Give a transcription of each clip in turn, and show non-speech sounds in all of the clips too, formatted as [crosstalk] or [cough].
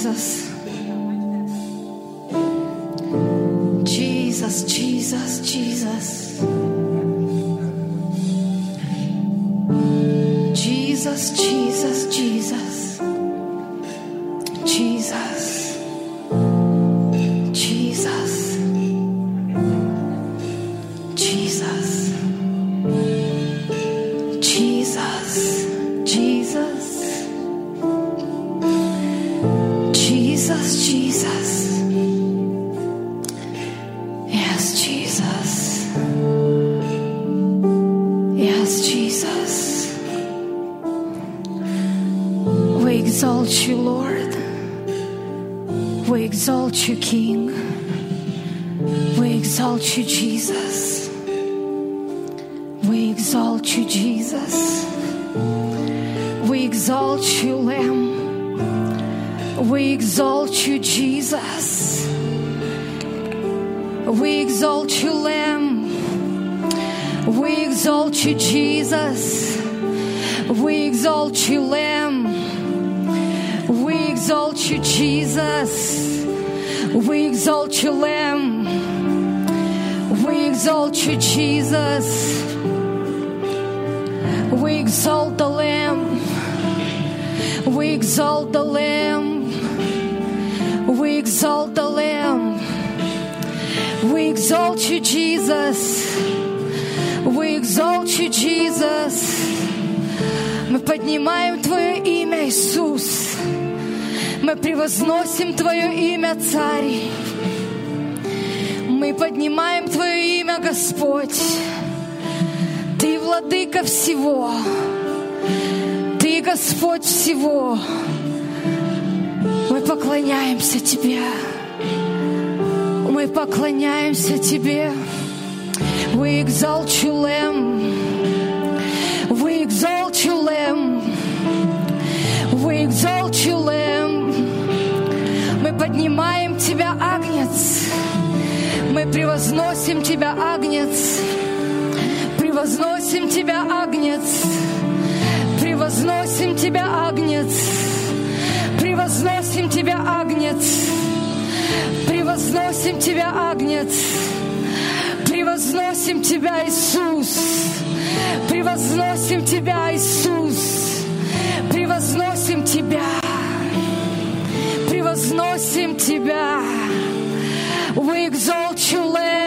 Jesus. exalt you, Lamb. We exalt you, Jesus. We exalt the Lamb. We exalt the Lamb. We exalt the Lamb. We exalt you, Jesus. We exalt you, Jesus. Мы поднимаем Твое имя, Иисус. Мы превозносим Твое имя, Царь. Мы поднимаем Твое имя, Господь. Ты владыка всего. Ты Господь всего. Мы поклоняемся Тебе. Мы поклоняемся Тебе. We exalt you, Lamb. We exalt you, Lamb. We exalt you, Lamb. Мы поднимаем Тебя, Агнец. Мы превозносим Тебя, Агнец. Превозносим Тебя, Агнец. Превозносим Тебя, Агнец. Превозносим Тебя, Агнец. Превозносим Тебя, Агнец. Превозносим Тебя, Иисус. Превозносим Тебя, Иисус. Превозносим Тебя. Превозносим Тебя. We exalt you, Lamb.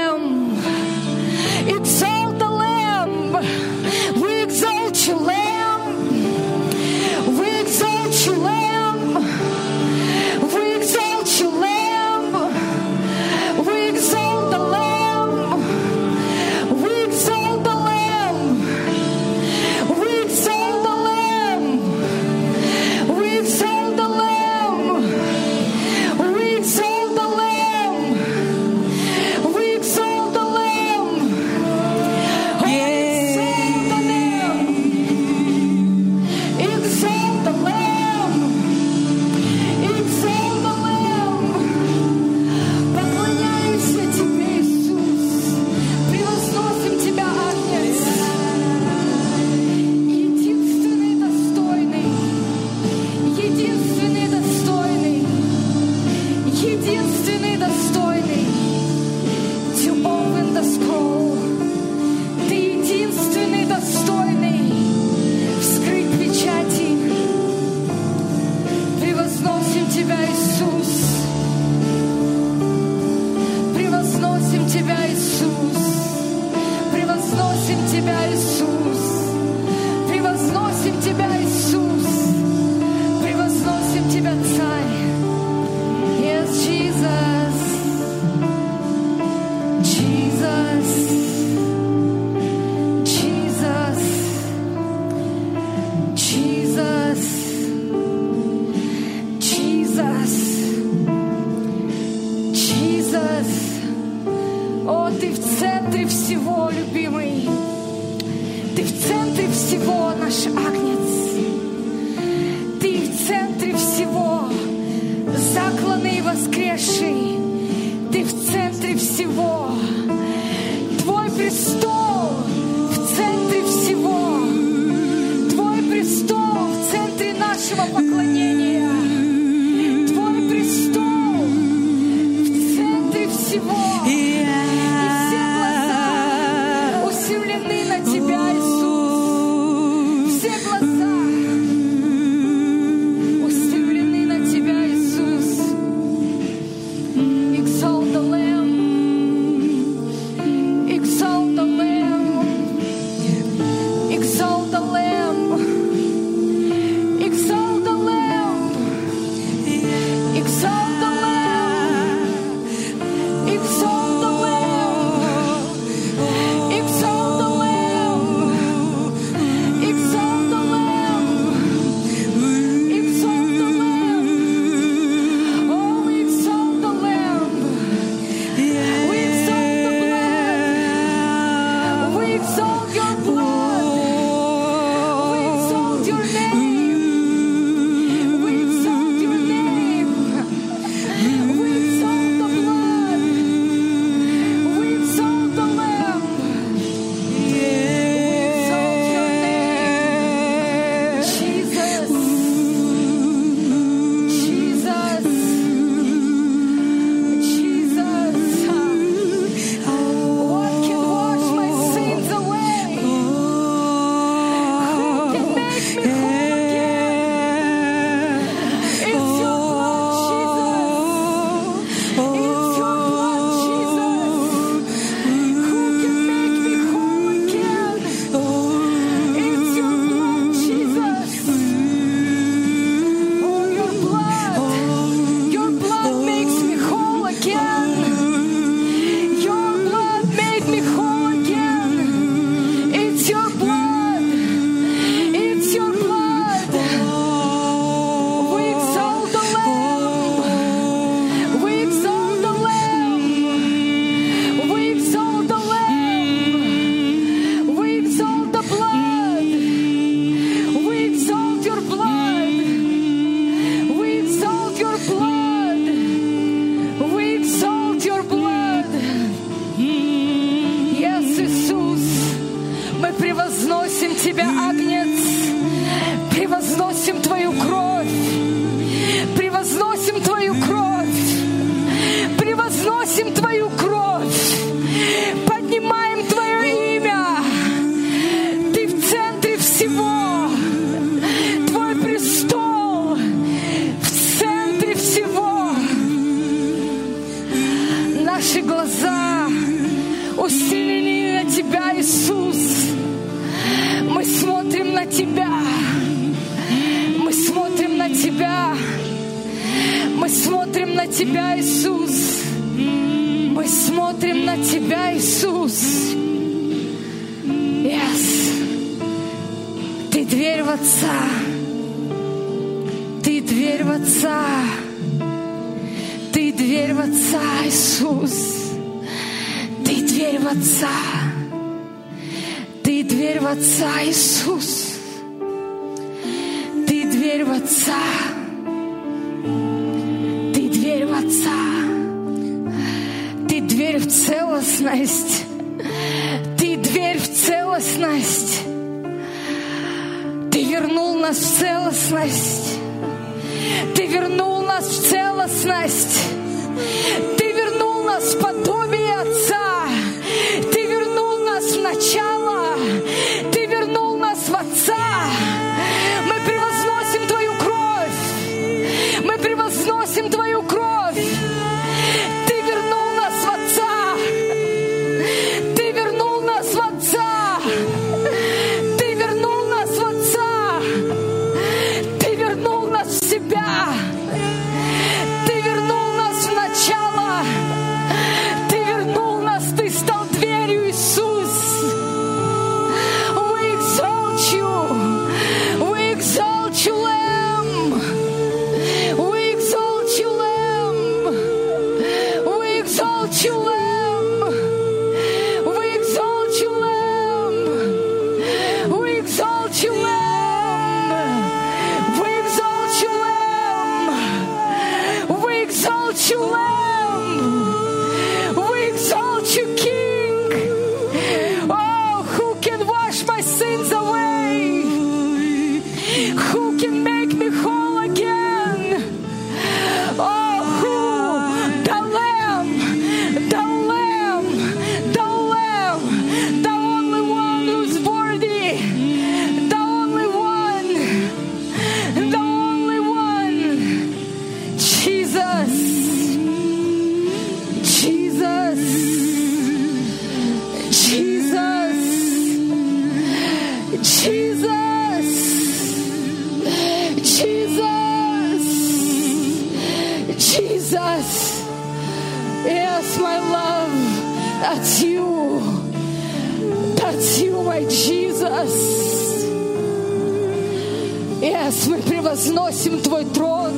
превозносим Твой трон.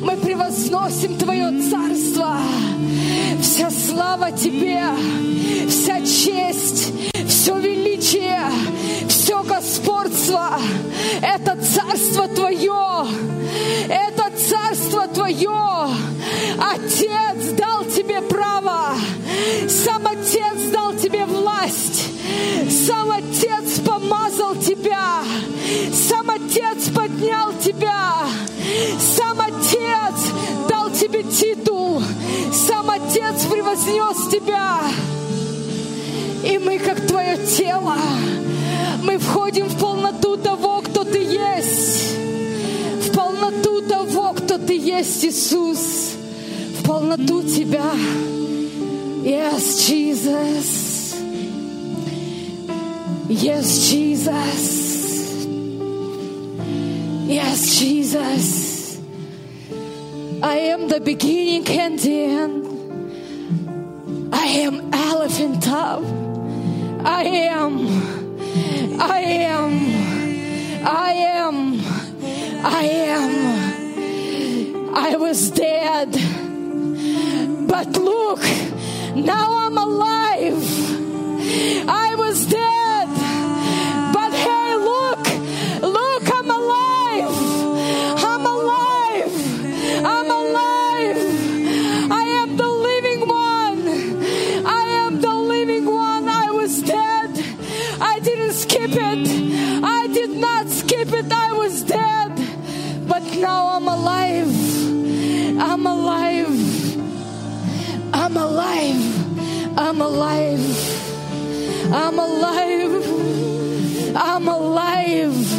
Мы превозносим Твое царство. Вся слава Тебе. свое тело. Мы входим в полноту того, кто Ты есть. В полноту того, кто Ты есть, Иисус. В полноту Тебя. Yes, Jesus. Yes, Jesus. Yes, Jesus. I am the beginning and the end. I am elephant up. I am. I am. I am. I am. I was dead. But look, now I'm alive. I was dead now I'm alive. I'm alive. I'm alive. I'm alive. I'm alive. I'm alive.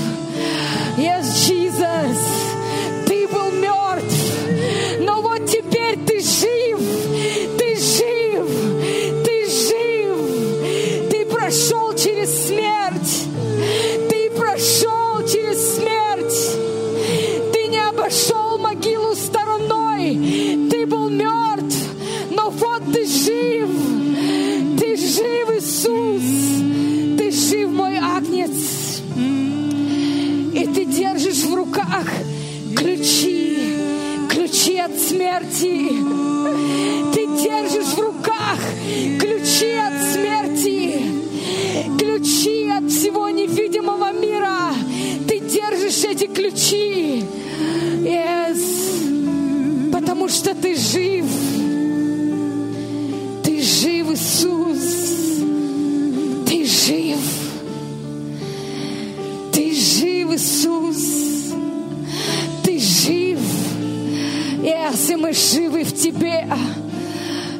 В Тебе,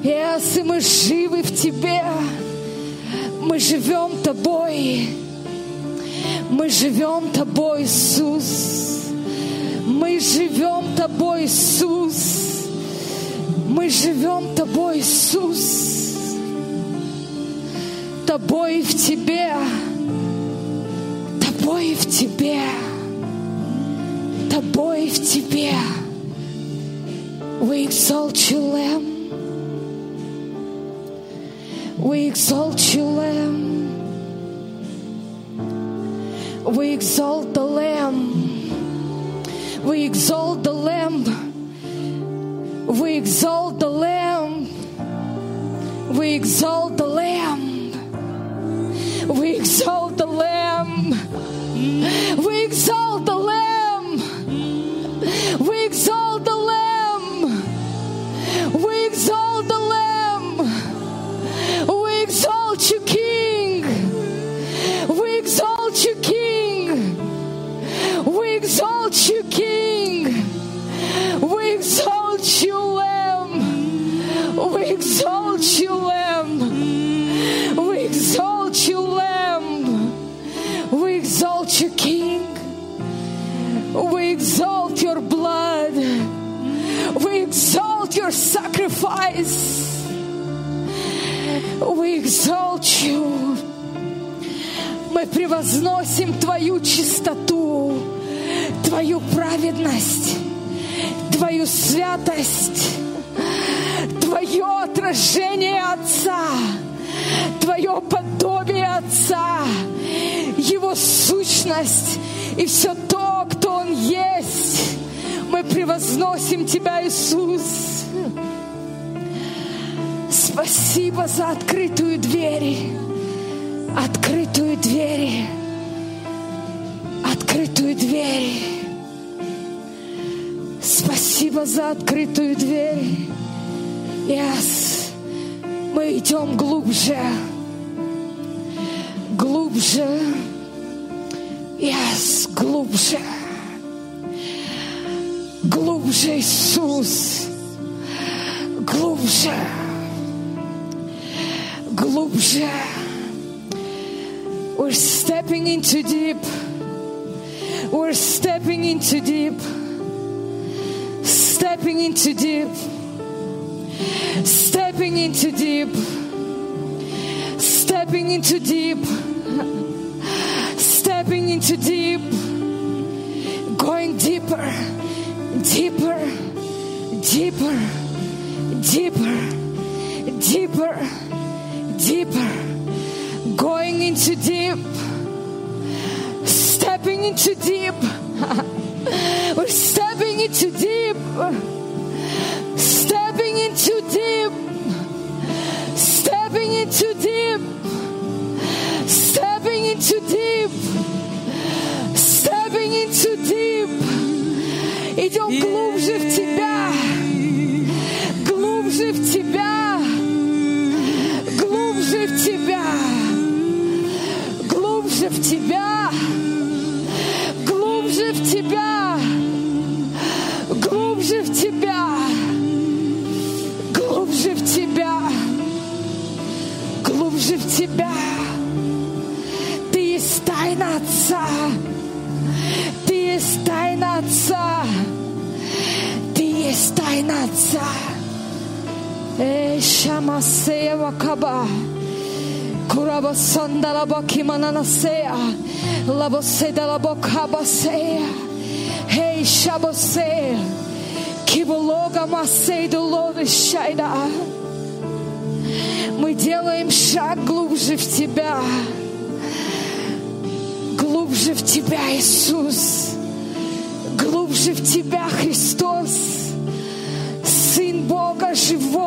если мы живы в Тебе, мы живем Тобой. Мы живем Тобой, Иисус. Мы живем Тобой, Иисус. Мы живем Тобой, Иисус. Тобой в Тебе. Тобой в Тебе. Тобой в Тебе. We exalt you, Lamb. We exalt you, Lamb. We exalt the Lamb. We exalt the Lamb. We exalt the Lamb. We exalt the Lamb. We exalt the Lamb. We exalt the Lamb. We exalt you. Мы превозносим Твою чистоту, Твою праведность, Твою святость, Твое отражение Отца, Твое подобие Отца, Его сущность и все то, кто Он есть. Мы превозносим Тебя, Иисус. Спасибо за открытую дверь, открытую дверь, открытую дверь. Спасибо за открытую дверь. Yes. Мы идем глубже, глубже. Yes, глубже. Глубже, Иисус. Глубже. Глубже. We're stepping into deep. We're stepping into deep. Stepping into deep. Stepping into deep. Stepping into deep. Stepping into deep. Going deeper. Deeper. Deeper. Deeper. Deeper. Deeper. Going into deep. Stepping into deep. We're stepping into deep. Stepping into deep. Stepping into deep. Stepping into deep. Stepping into deep. Идем глубже в тебя. Глубже в тебя. Тебя, глубже в Тебя, глубже в Тебя, глубже в Тебя, глубже в Тебя, глубже в Тебя. Ты есть тайна Отца, Ты есть тайна Отца, Ты есть тайна Отца. Эй, шамасея вакаба. Kuraba sandala bakimana nasea. Laboseda la bokabasea. Hey, Shabosea. Кибулога Масейду Ловишайда. Мы делаем шаг глубже в Тебя. Глубже в Тебя, Иисус. Глубже в Тебя, Христос. Сын Бога живого.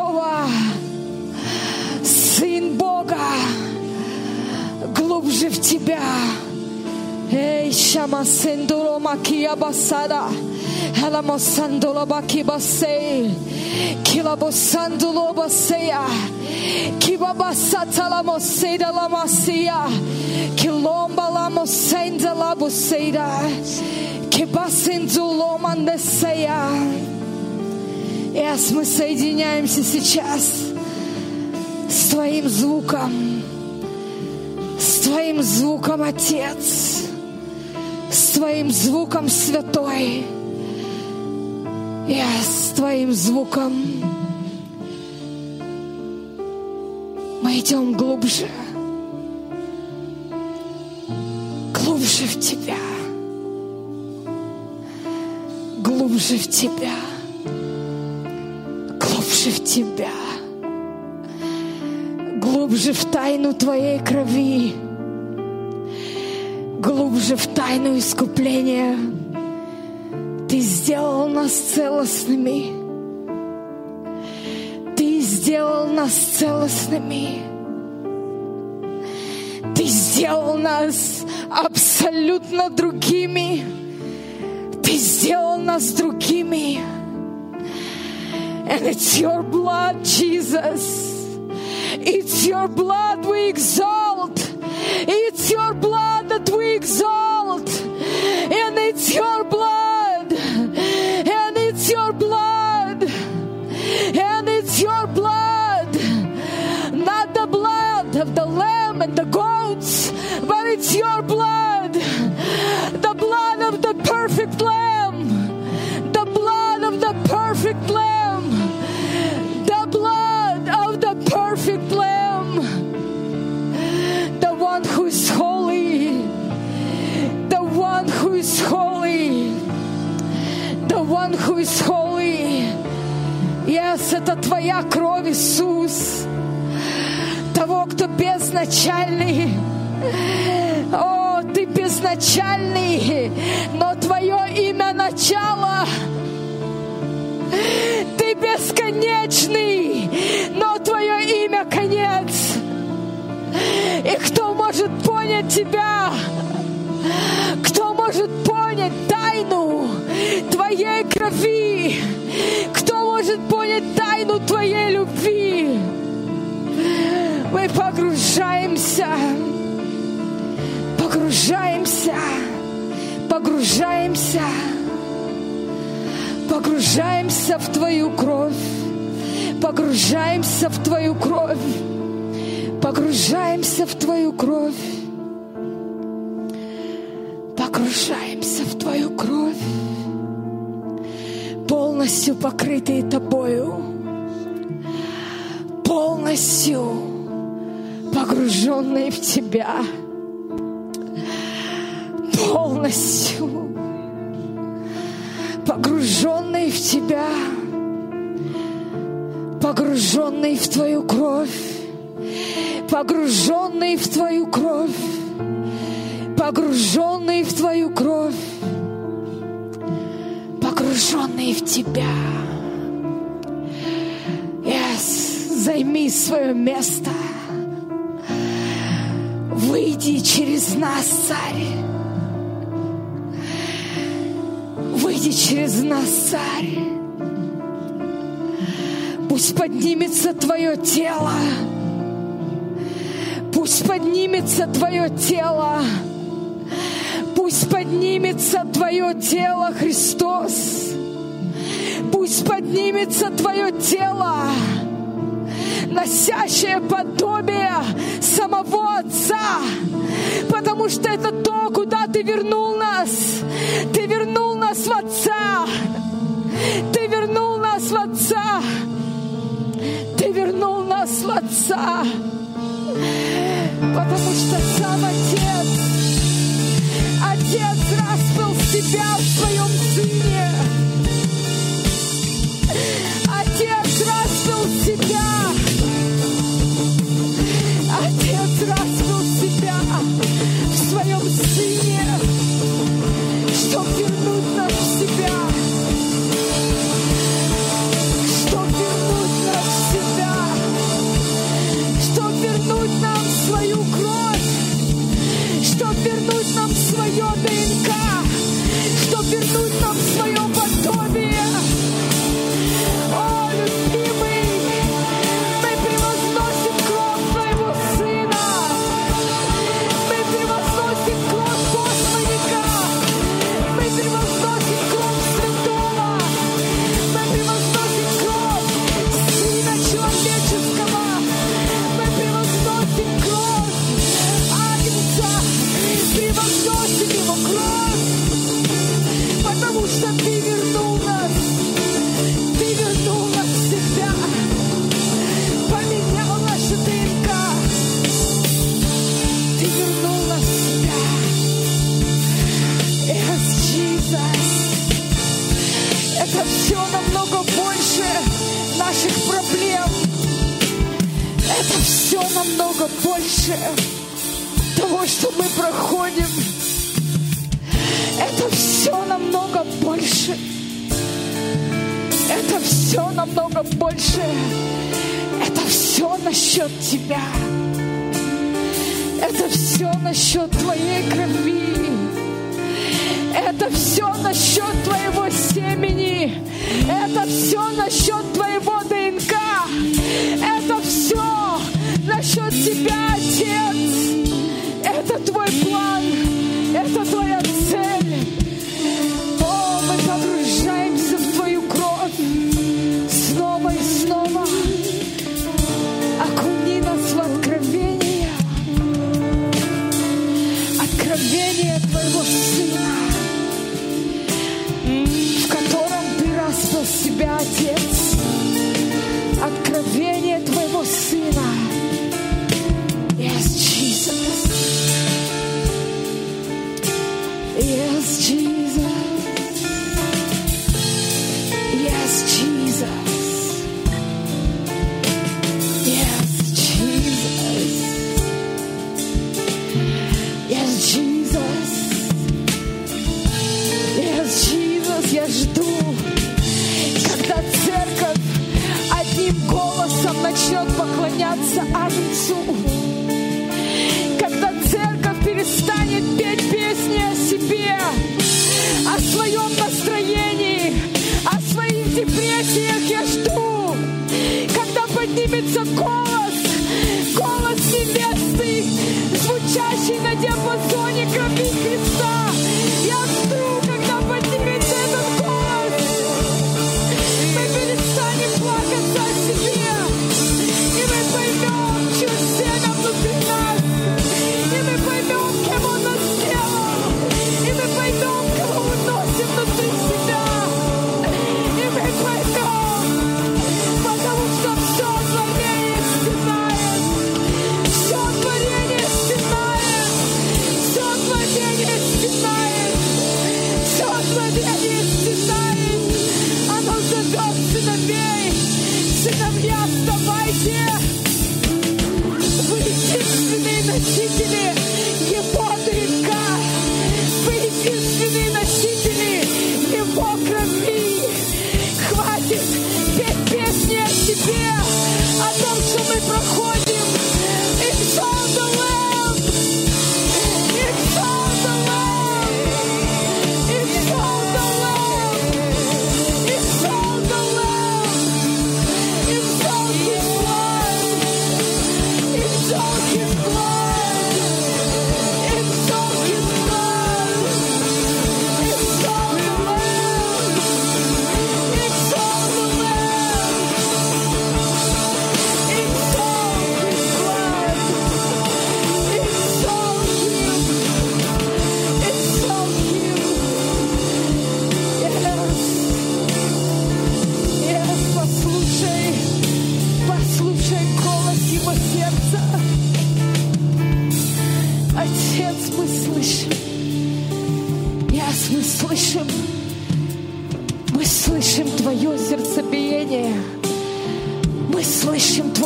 Глубже в Тебя. Эй, шама сендуро макия басада. Halamosandolo bakibase. Kilabosandolo baseya. Kibabasata la moseda la masia. Kilomba la mosenda la boseda. Кибасензуло мандесея. Yes, мы соединяемся сейчас с Твоим звуком, с Твоим звуком, Отец, с Твоим звуком, Святой. Я с Твоим звуком. Мы идем глубже, глубже в Тебя, глубже в Тебя, глубже в Тебя, глубже в тайну Твоей крови, глубже в тайну искупления. Ты сделал нас целостными. Ты сделал нас целостными. Ты сделал нас абсолютно другими. Ты сделал нас другими. And it's your blood, Jesus. It's your blood we exalt. It's your blood that we exalt. And it's your blood. And it's your blood. And it's your blood. Not the blood of the lamb and the goats, but it's your is holy. The one who is holy. Yes, это Твоя кровь, Иисус. Того, кто безначальный. О, Ты безначальный, но Твое имя начало. Ты бесконечный, но Твое имя конец. И кто может понять Тебя? Кто может понять тайну Твоей крови? Кто может понять тайну Твоей любви? Мы погружаемся, погружаемся, погружаемся, погружаемся в Твою кровь, погружаемся в Твою кровь, погружаемся в Твою кровь, погружаемся в Твою кровь, полностью покрытые Тобою, полностью погруженные в Тебя, полностью погруженные в Тебя, погруженные в Твою кровь, погруженные в Твою кровь, погруженные в Твою кровь, погруженные в Тебя. Yes, займи свое место. Выйди через нас, Царь. Выйди через нас, Царь. Пусть поднимется Твое тело. Пусть поднимется Твое тело. Пусть поднимется Твое тело, Христос. Пусть поднимется Твое тело, носящее подобие самого Отца. Потому что это то, куда Ты вернул нас. Ты вернул нас в Отца. Ты вернул нас в Отца. Ты вернул нас в Отца. Потому что сам Отец Отец распыл тебя в своем сыне. Отец распыл тебя, Отец распыл тебя в своем сыне. все намного больше наших проблем. Это все намного больше того, что мы проходим. Это все намного больше. Это все намного больше. Это все насчет тебя. Это все насчет твоей крови. Это все насчет твоего on the Isso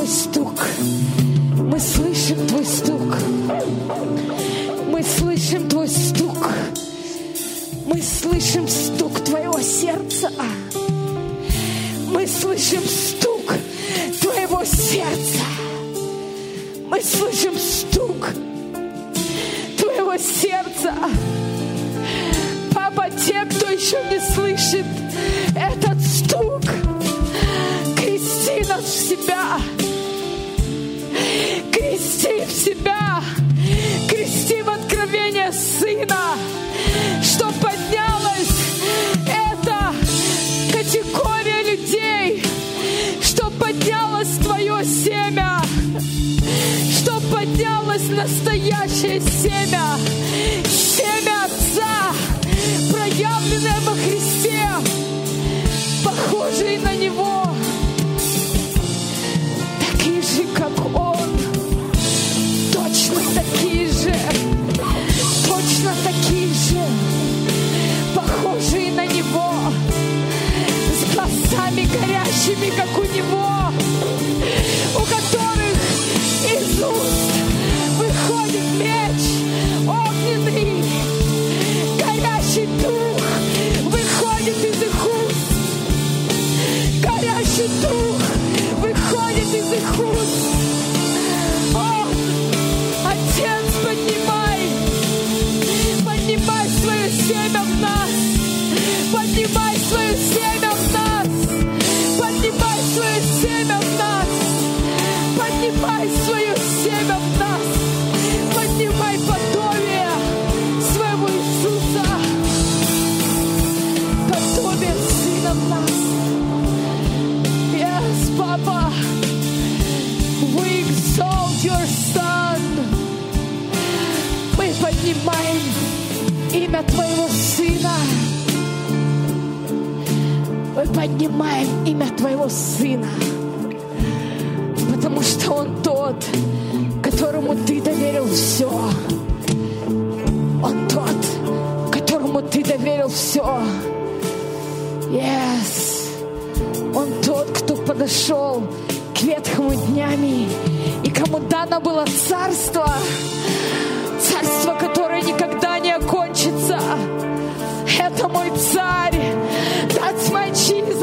Твой стук. Мы слышим Твой стук. Мы слышим Твой стук. Мы слышим стук Твоего сердца. Мы слышим стук Твоего сердца. Мы слышим стук Твоего сердца. Папа, те, кто еще не слышит этот стук, крести нас в себя. Сына, что поднялась эта категория людей, что поднялось Твое семя, что поднялось настоящее семя, семя Отца, проявленное во Христе, Него, с глазами горящими, как у Него, у которых из уст выходит меч огненный, горящий дух выходит из их уст, горящий дух выходит из их уст. Имя Твоего Сына. Мы поднимаем имя Твоего Сына. Потому что Он тот, которому Ты доверил все. Он тот, которому Ты доверил все. Yes. Он тот, кто подошел к ветхому днями и кому дано было царство, царство, которое That's my Jesus.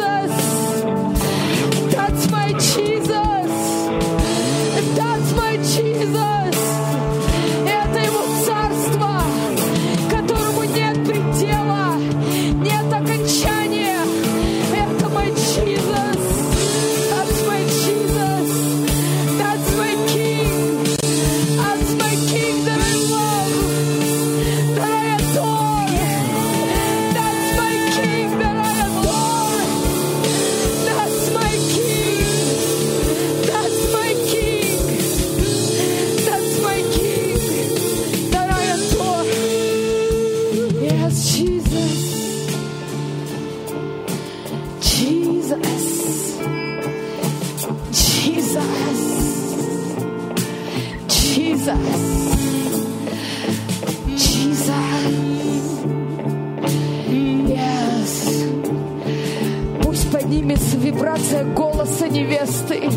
Невесты,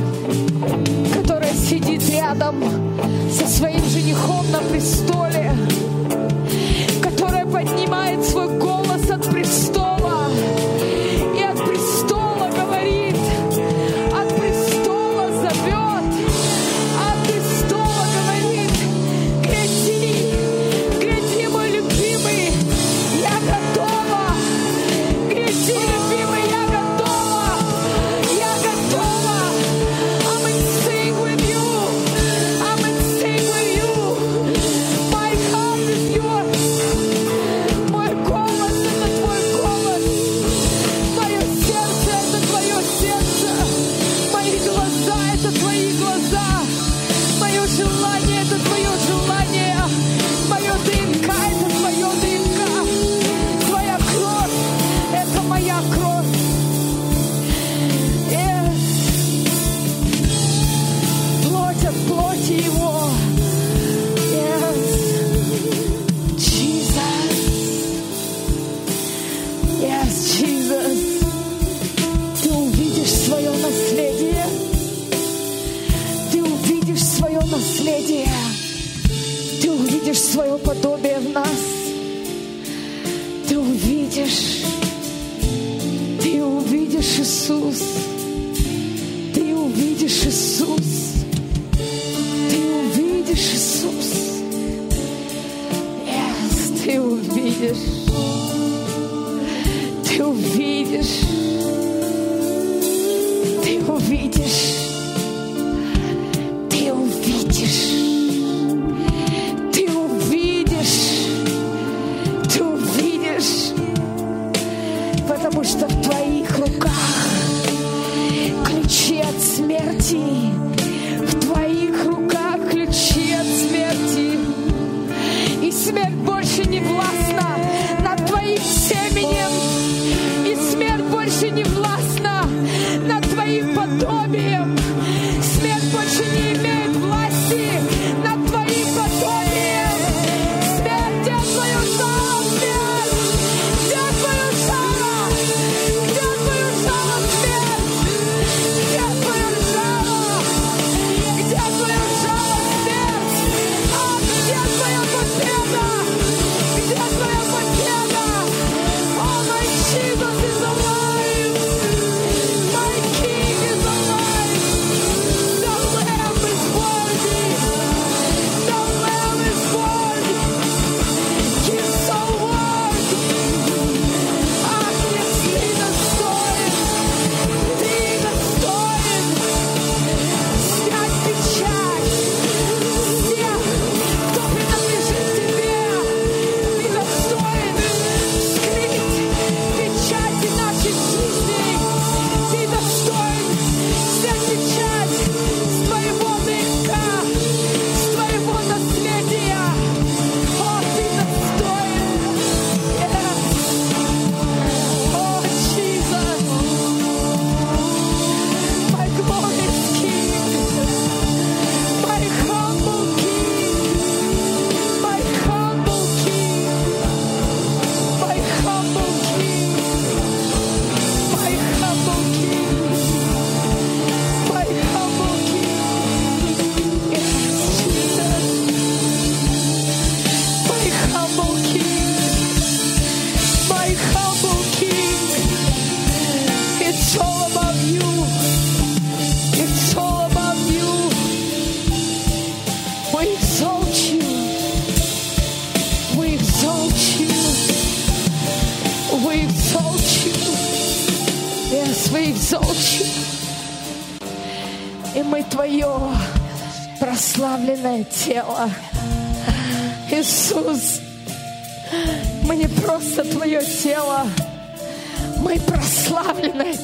которая сидит рядом со своим женихом на престоле, которая поднимает свой голос от igrejas.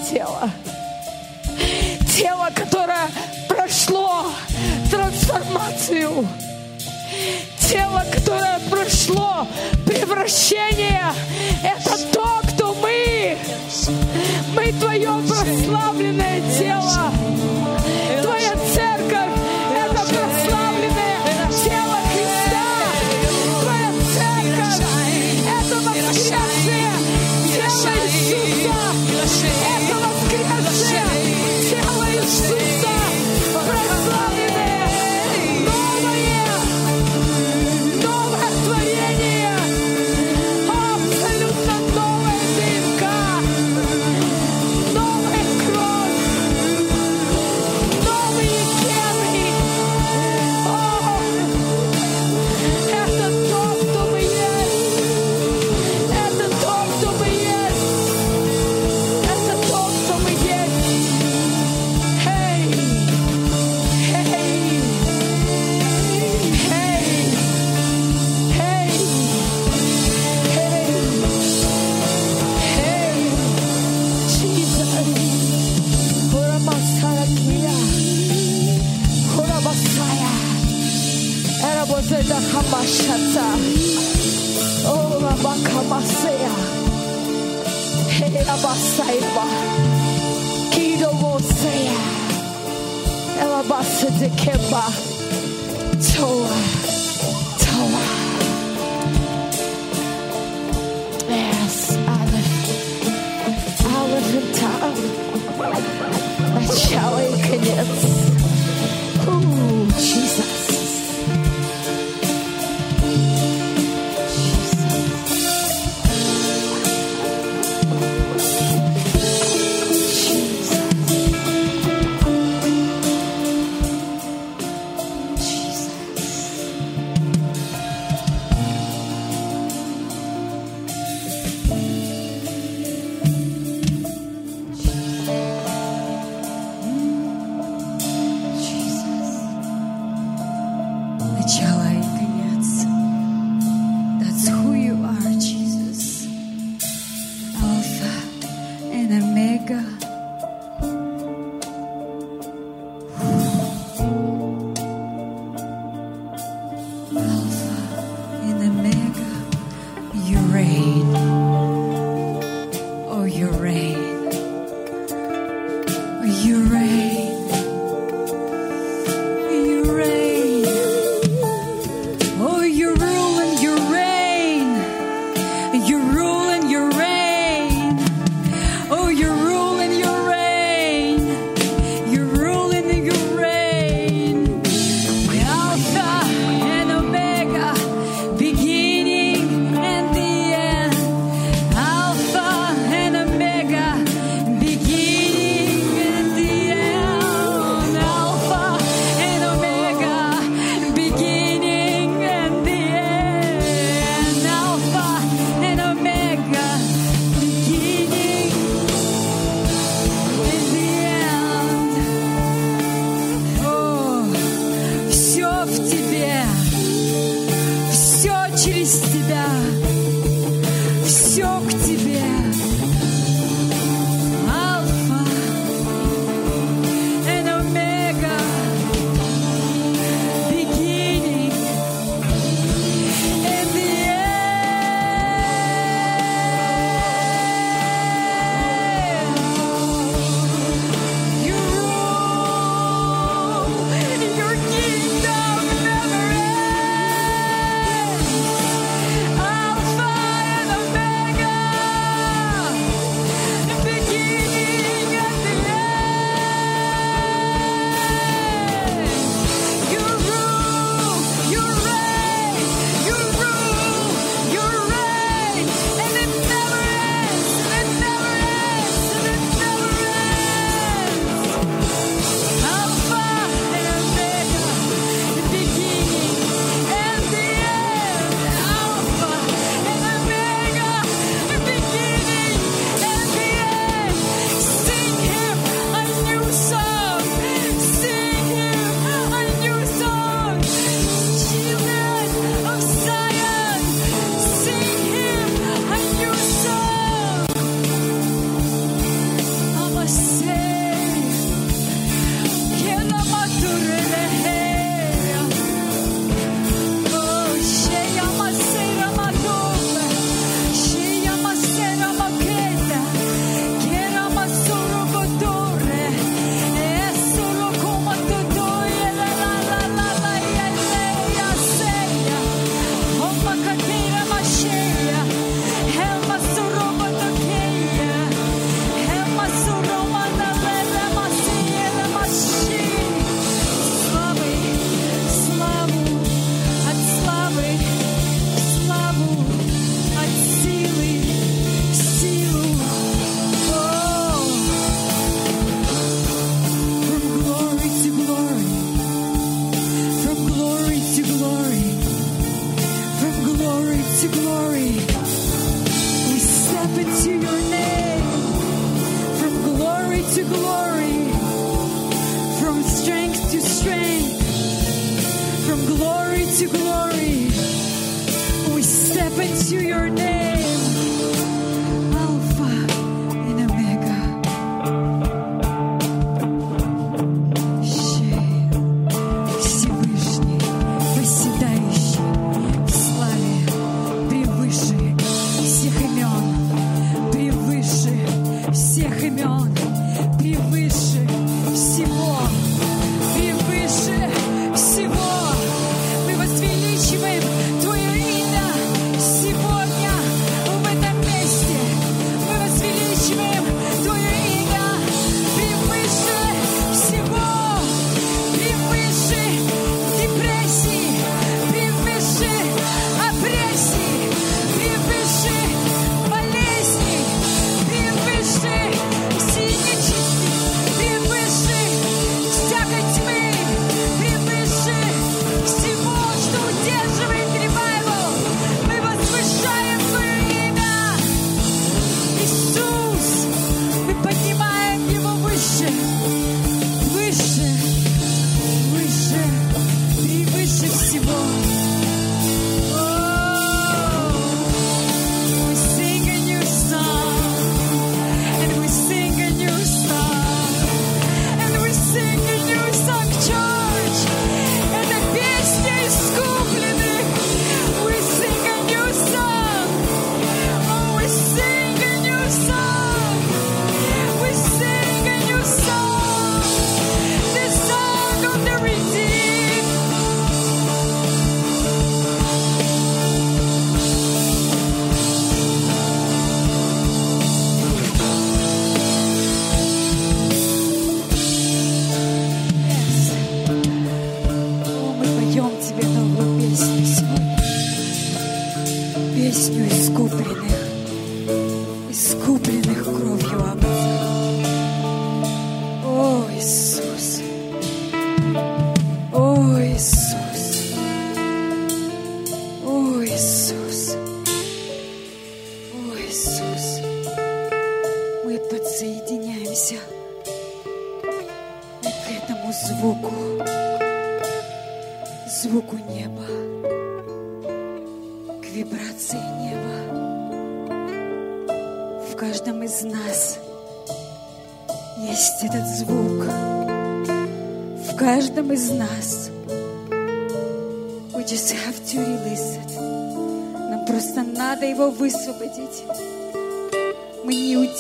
Прославленное тело.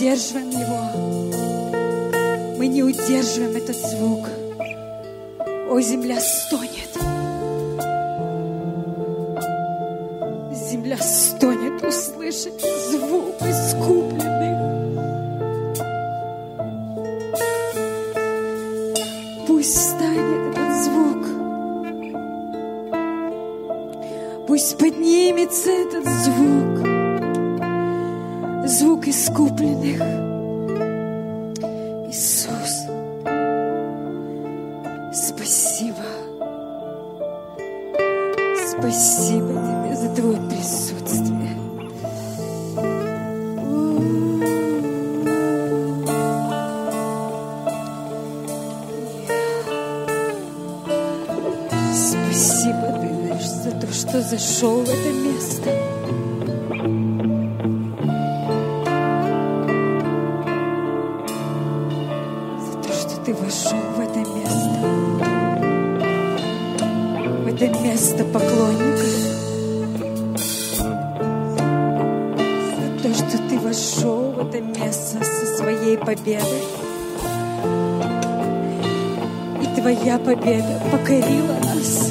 удерживаем его. Мы не удерживаем этот звук. Спасибо, ты Дэнэш, за то, что зашел в это место. За то, что ты вошел в это место. В это место поклонников. За то, что ты вошел в это место со своей победой. Твоя победа покорила нас.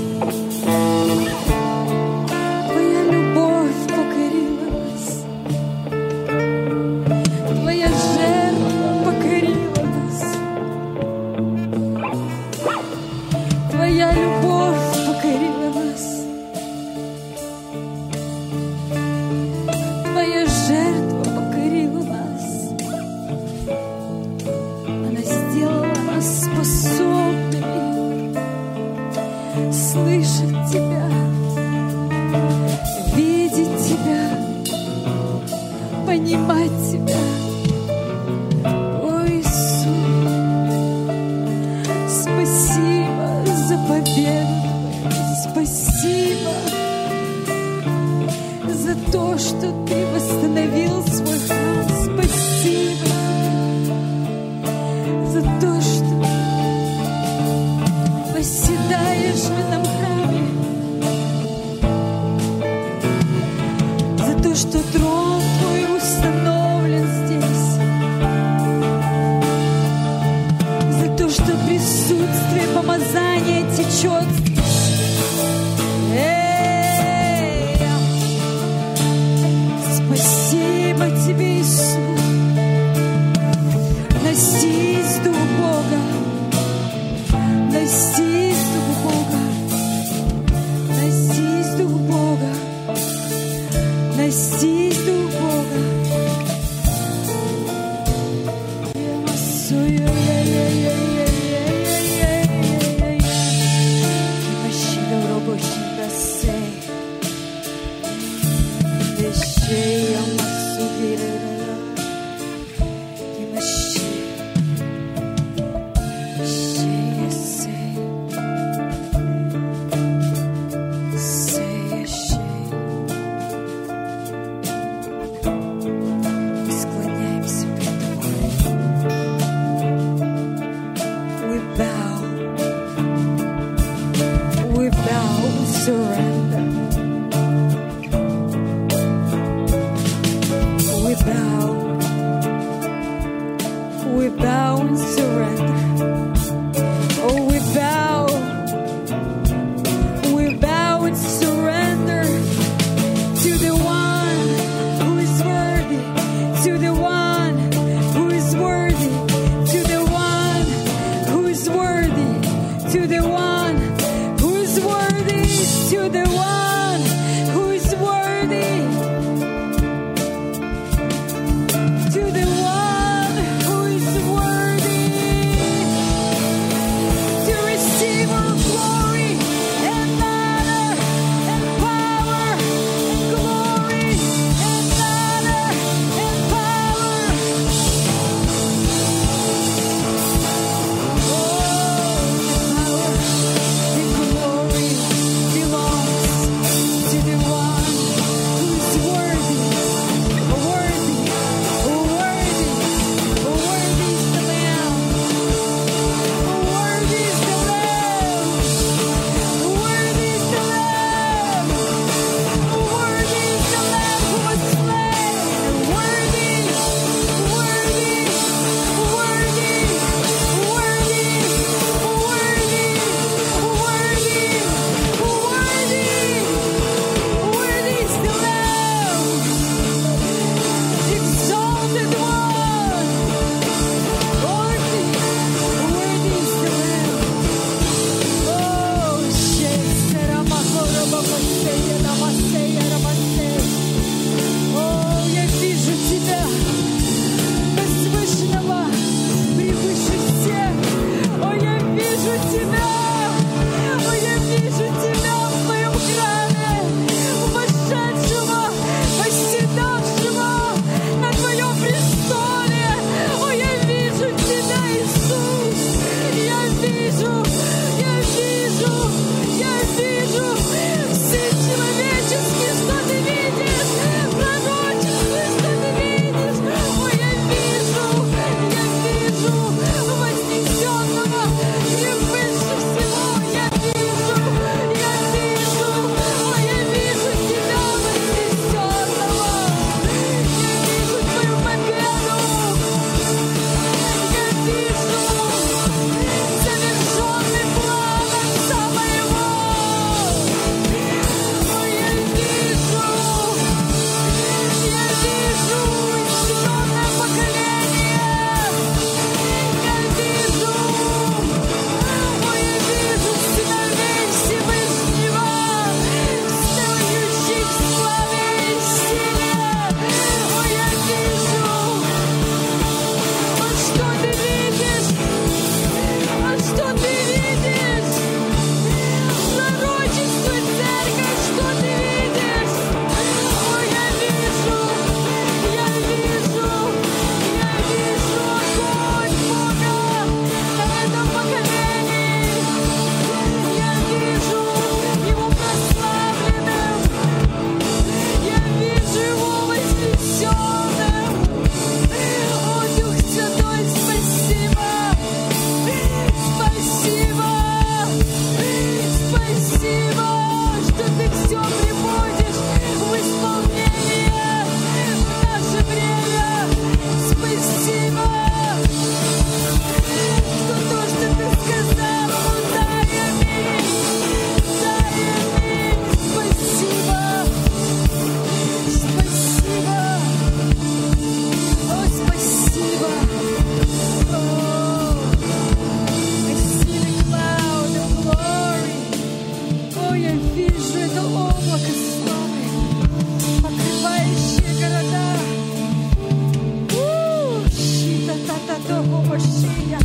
Моисея.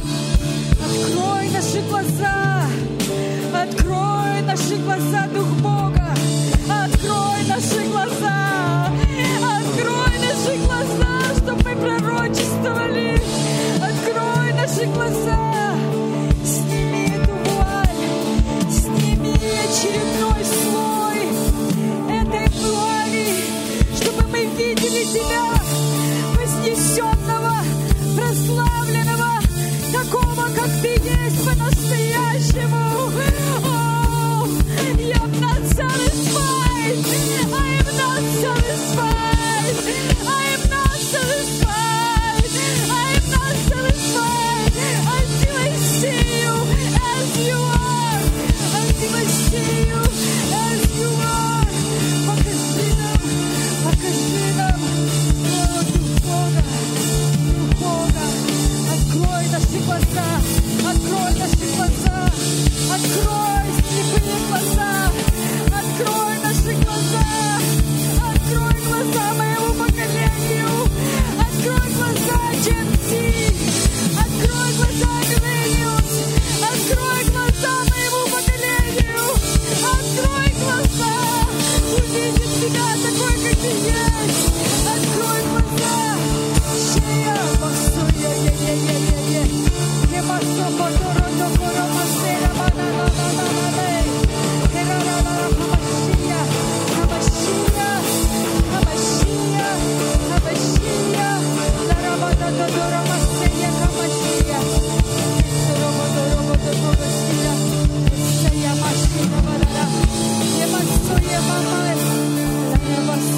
Открой наши глаза, открой наши глаза, Дух Бога, открой наши глаза, открой наши глаза, чтобы мы пророчествовали, открой наши глаза, сними эту сними очередной слой этой вуали, чтобы мы видели Тебя. Lord.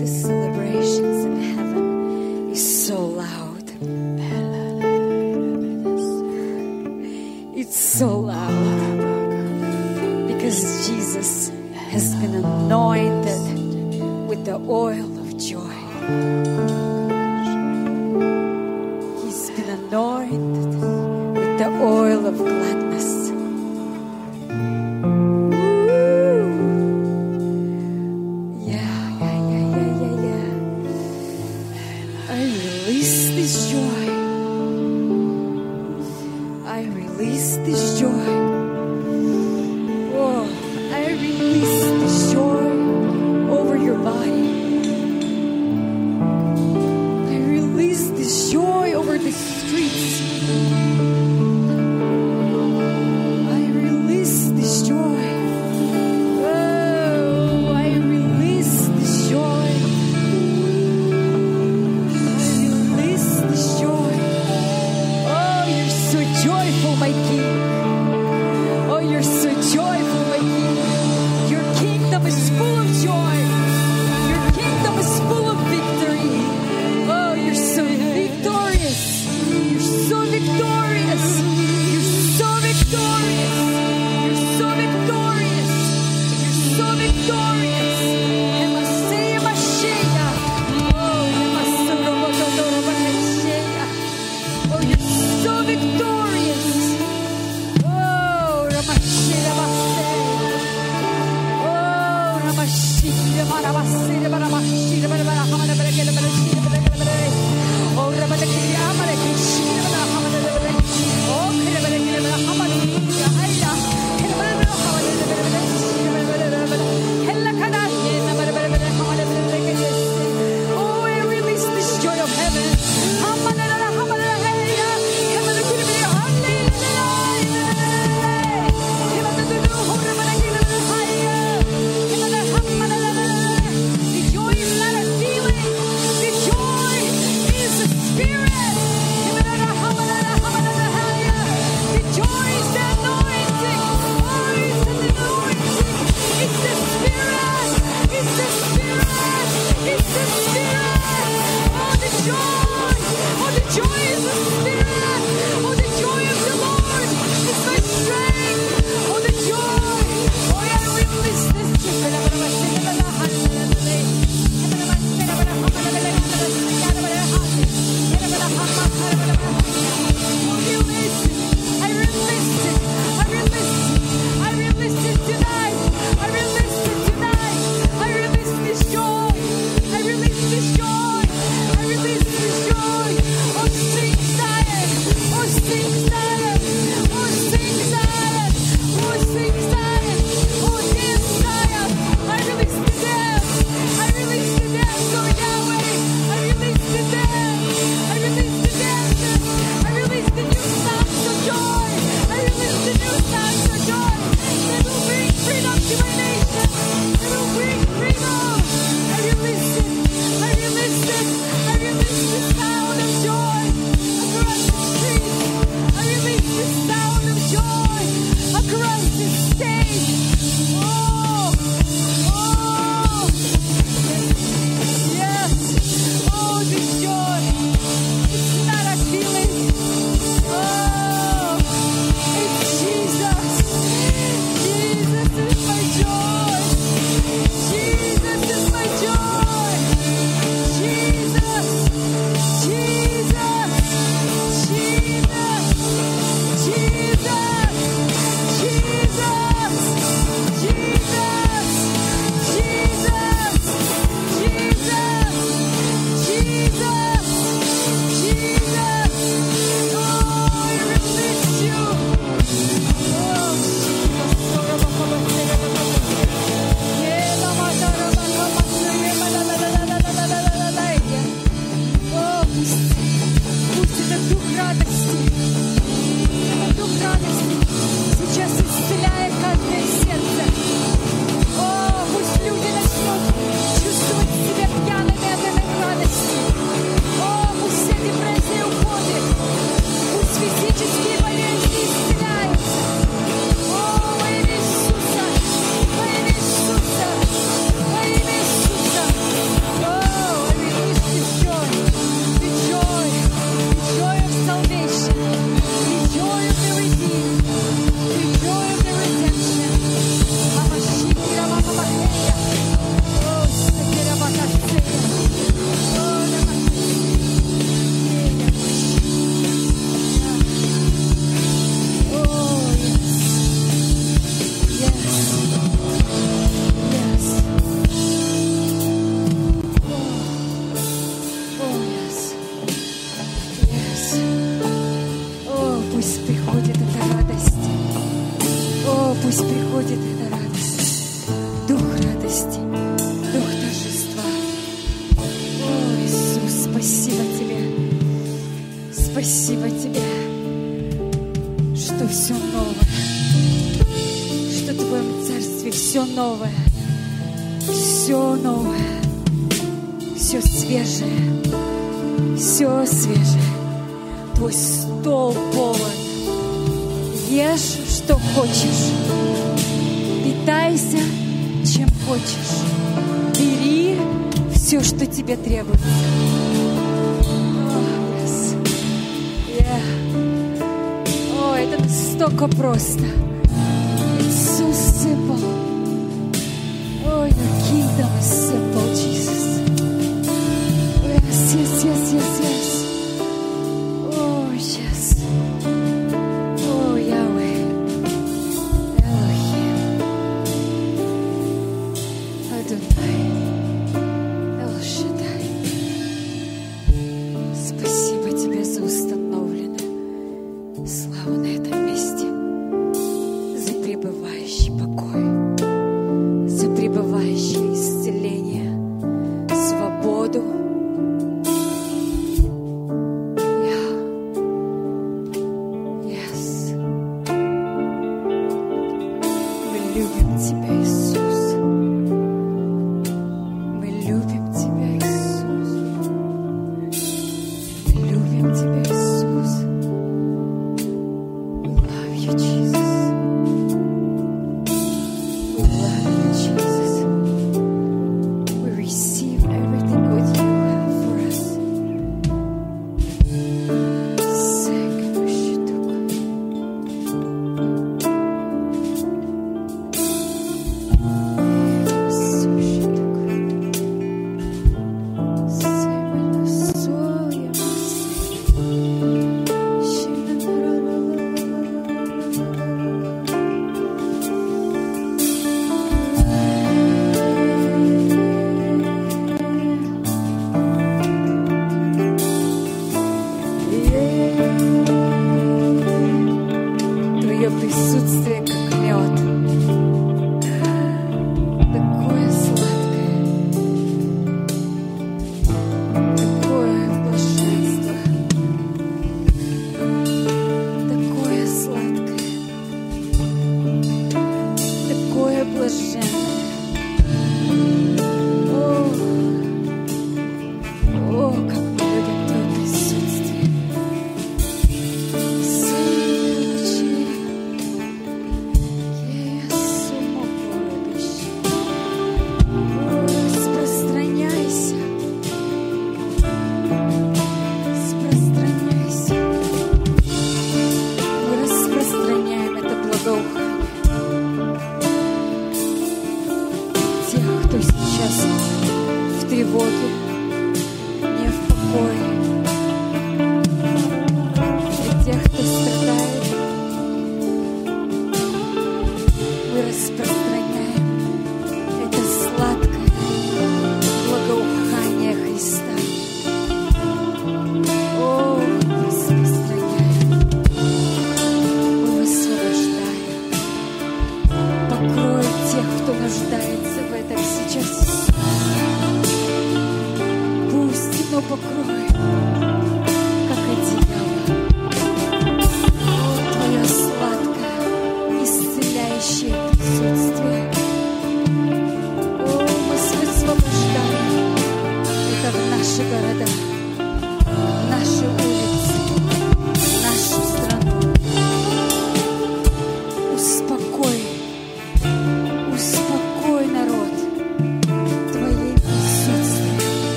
the celebrations in heaven is so loud. It's so loud because Jesus has been anointed with the oil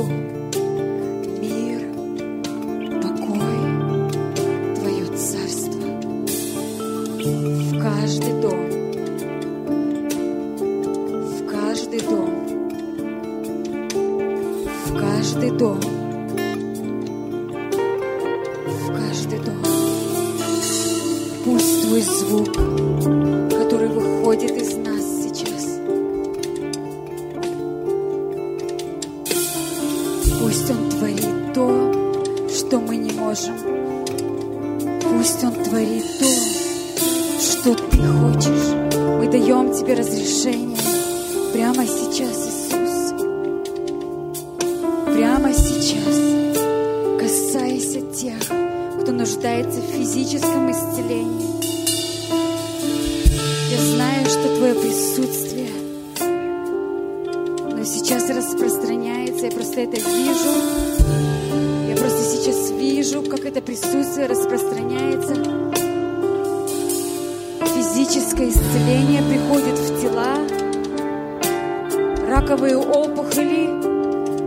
corazón знаю, что Твое присутствие, но сейчас распространяется, я просто это вижу. Я просто сейчас вижу, как это присутствие распространяется. Физическое исцеление приходит в тела. Раковые опухоли,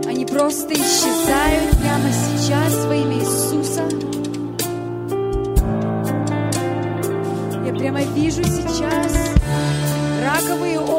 они просто исчезают прямо сейчас во имя Иисуса. Я прямо вижу сейчас каковы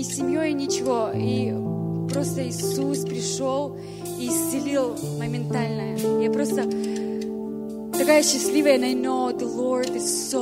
ни семьей, ничего. И просто Иисус пришел и исцелил моментально. Я просто такая счастливая, and I know the Lord is so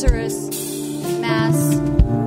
Lazarus, Mass.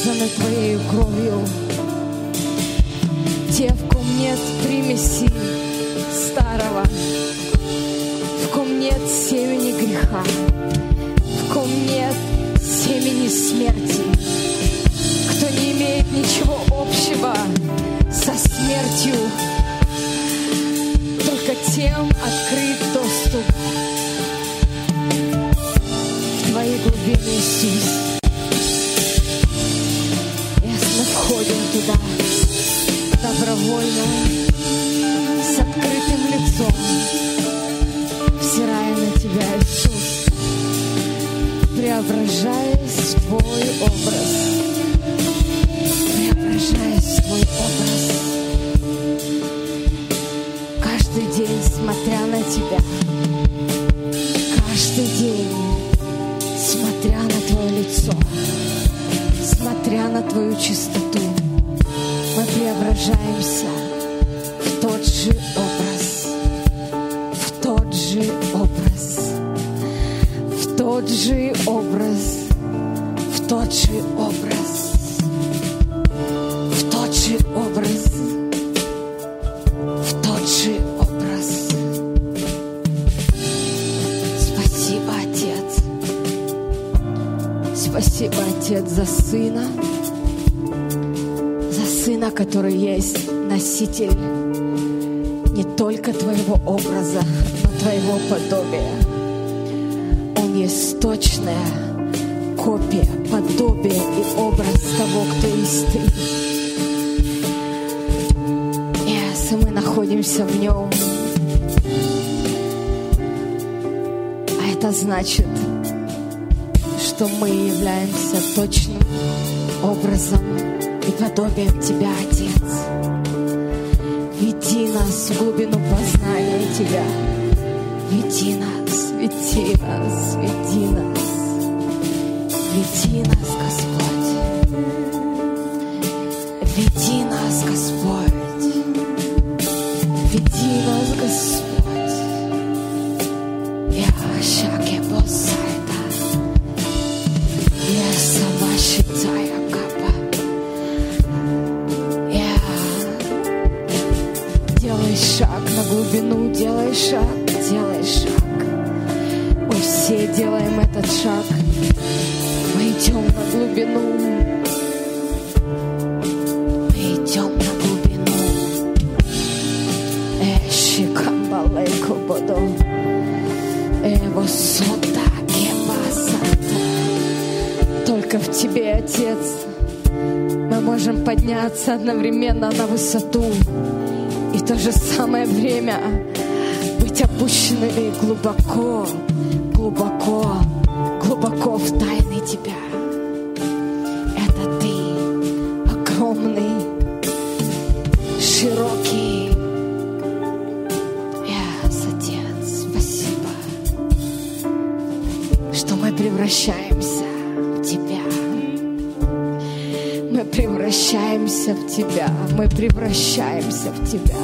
Помазаны Твоей кровью. Спасибо, Отец, за Сына, за Сына, который есть носитель не только Твоего образа, но Твоего подобия. Он есть точная копия, подобие и образ того, кто есть Ты. И Если мы находимся в Нем, а это значит, что мы являемся точным образом и подобием Тебя, Отец. Веди нас в глубину познания Тебя. Веди нас, веди нас, веди нас. Веди нас, Господь. Подняться одновременно на высоту и в то же самое время быть опущенными глубоко, глубоко, глубоко в тайны Тебя. Тебя. Мы превращаемся в Тебя.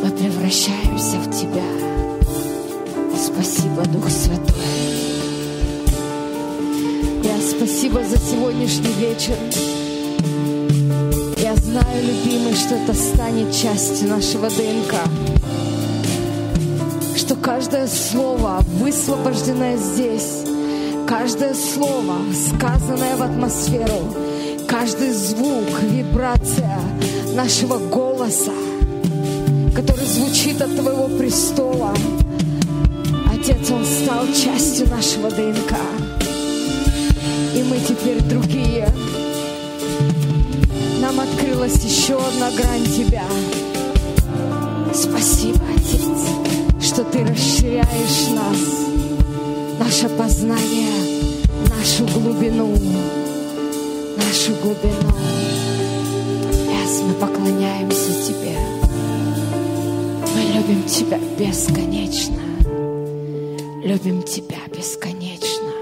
Мы превращаемся в Тебя. Спасибо, Дух Святой. Я спасибо за сегодняшний вечер. Я знаю, любимый, что это станет частью нашего ДНК. Что каждое слово, высвобожденное здесь, каждое слово, сказанное в атмосферу, каждый звук, вибрация нашего голоса, который звучит от Твоего престола, Отец, Он стал частью нашего ДНК. И мы теперь другие. Нам открылась еще одна грань Тебя. Спасибо, Отец, что Ты расширяешь нас, наше познание, нашу глубину, нашу глубину. Yes, мы поклоняемся Тебе. Мы любим Тебя бесконечно. Любим Тебя бесконечно.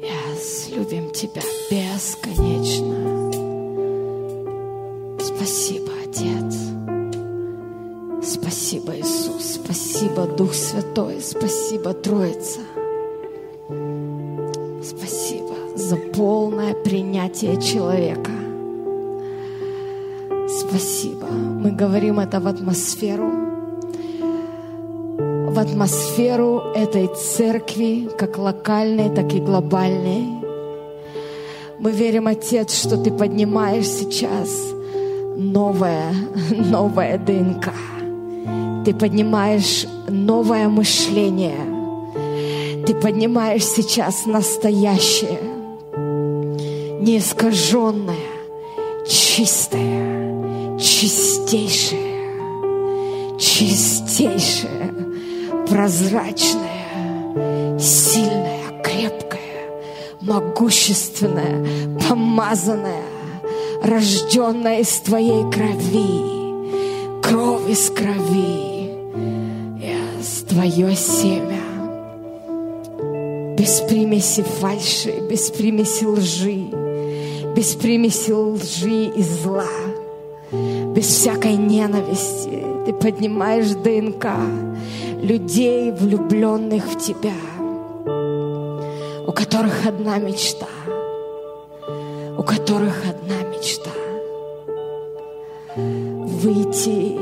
Yes, любим Тебя бесконечно. Спасибо, Отец. Спасибо, Иисус. Спасибо, Дух Святой. Спасибо, Троица. За полное принятие человека. Спасибо. Мы говорим это в атмосферу, в атмосферу этой церкви, как локальной, так и глобальной. Мы верим, Отец, что Ты поднимаешь сейчас новое, [laughs] новое ДНК. Ты поднимаешь новое мышление. Ты поднимаешь сейчас настоящее, неискаженное, чистое, чистейшее, чистейшее, прозрачное, сильное, крепкое, могущественное, помазанное, рожденное из Твоей крови, кровь из крови, из Твое семя. Без примеси фальши, без примеси лжи, без примеси лжи и зла, без всякой ненависти. Ты поднимаешь ДНК людей, влюбленных в Тебя, у которых одна мечта, у которых одна мечта выйти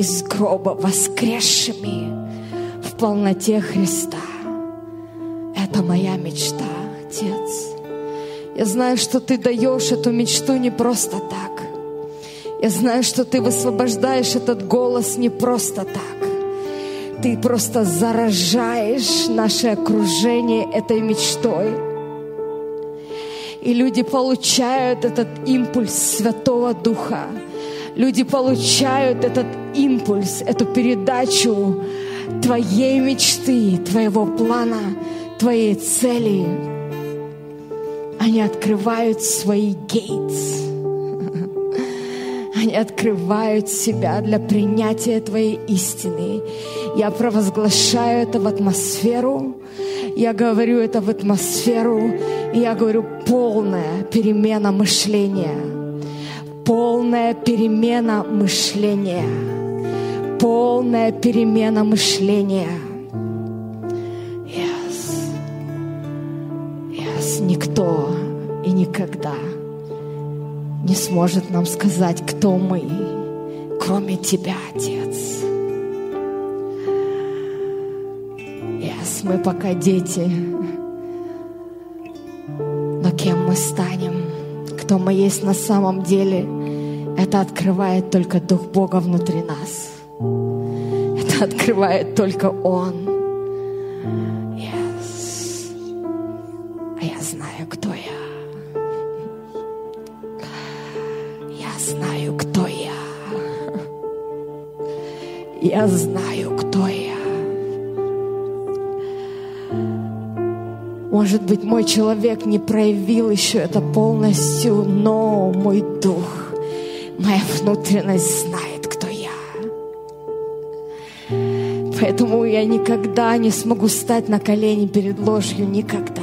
из гроба воскресшими в полноте Христа. Это моя мечта, Отец. Я знаю, что Ты даешь эту мечту не просто так. Я знаю, что Ты высвобождаешь этот голос не просто так. Ты просто заражаешь наше окружение этой мечтой. И люди получают этот импульс Святого Духа. Люди получают этот импульс, эту передачу Твоей мечты, Твоего плана, Твоей цели. Они открывают свои гейтс. Они открывают себя для принятия Твоей истины. Я провозглашаю это в атмосферу. Я говорю это в атмосферу. И я говорю полная перемена мышления. Полная перемена мышления. Полная перемена мышления. Yes. Никто и никогда не сможет нам сказать, кто мы, кроме Тебя, Отец. Yes, мы пока дети, но кем мы станем, кто мы есть на самом деле, это открывает только Дух Бога внутри нас. Это открывает только Он. Я знаю, кто я. Может быть, мой человек не проявил еще это полностью, но мой дух, моя внутренность знает, кто я. Поэтому я никогда не смогу стать на колени перед ложью, никогда.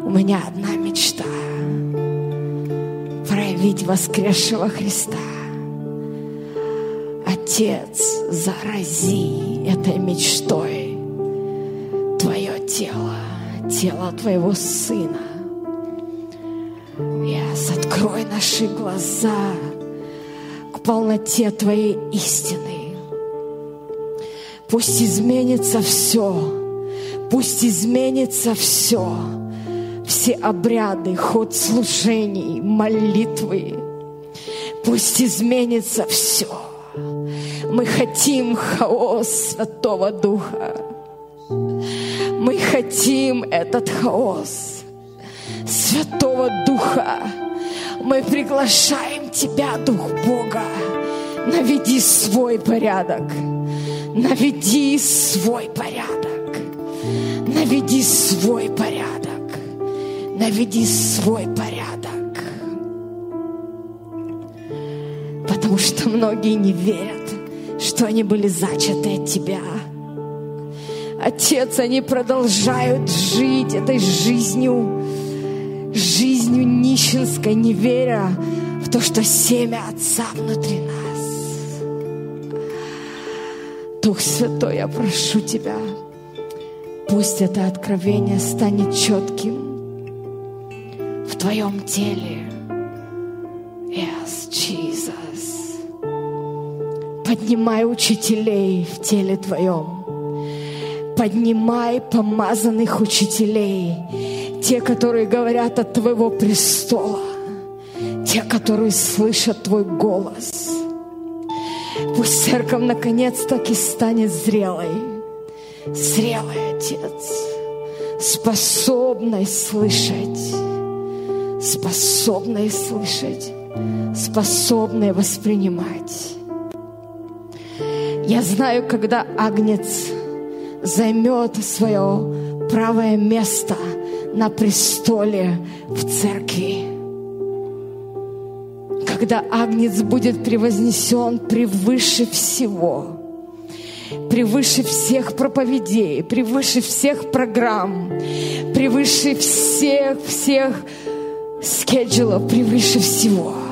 У меня одна мечта — проявить воскресшего Христа. Отец, зарази этой мечтой Твое тело, тело Твоего Сына. Yes, открой наши глаза к полноте Твоей истины. Пусть изменится все, пусть изменится все, все обряды, ход служений, молитвы. Пусть изменится все. Мы хотим хаос Святого Духа. Мы хотим этот хаос Святого Духа. Мы приглашаем Тебя, Дух Бога. Наведи свой порядок. Наведи свой порядок. Наведи свой порядок. Наведи свой порядок. Потому что многие не верят, что они были зачаты от Тебя. Отец, они продолжают жить этой жизнью, жизнью нищенской, не веря в то, что семя Отца внутри нас. Дух Святой, я прошу Тебя, пусть это откровение станет четким в Твоем теле. Yes, Jesus. Поднимай учителей в теле Твоем. Поднимай помазанных учителей, те, которые говорят от Твоего престола, те, которые слышат Твой голос. Пусть церковь наконец-таки станет зрелой, зрелый Отец, способной слышать, способной слышать, способной воспринимать. Я знаю, когда Агнец займет свое правое место на престоле в церкви, когда Агнец будет превознесен превыше всего, превыше всех проповедей, превыше всех программ, превыше всех, всех скеджулов, превыше всего.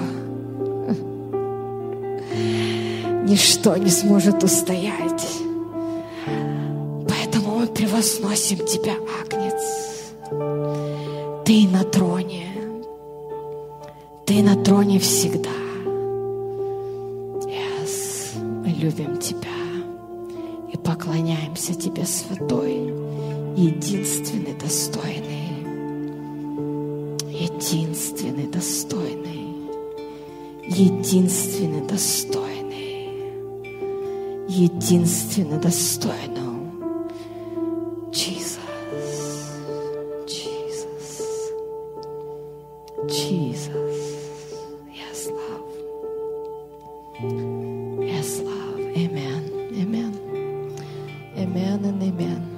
Ничто не сможет устоять. Поэтому мы превозносим Тебя, Агнец. Ты на троне. Ты на троне всегда. Yes. Мы любим Тебя и поклоняемся Тебе, Святой, единственный, достойный, единственный, достойный, единственный, достойный, единственный, достойный. Jesus, Jesus, Jesus. Yes, love. Yes, love. Amen. Amen. Amen and amen.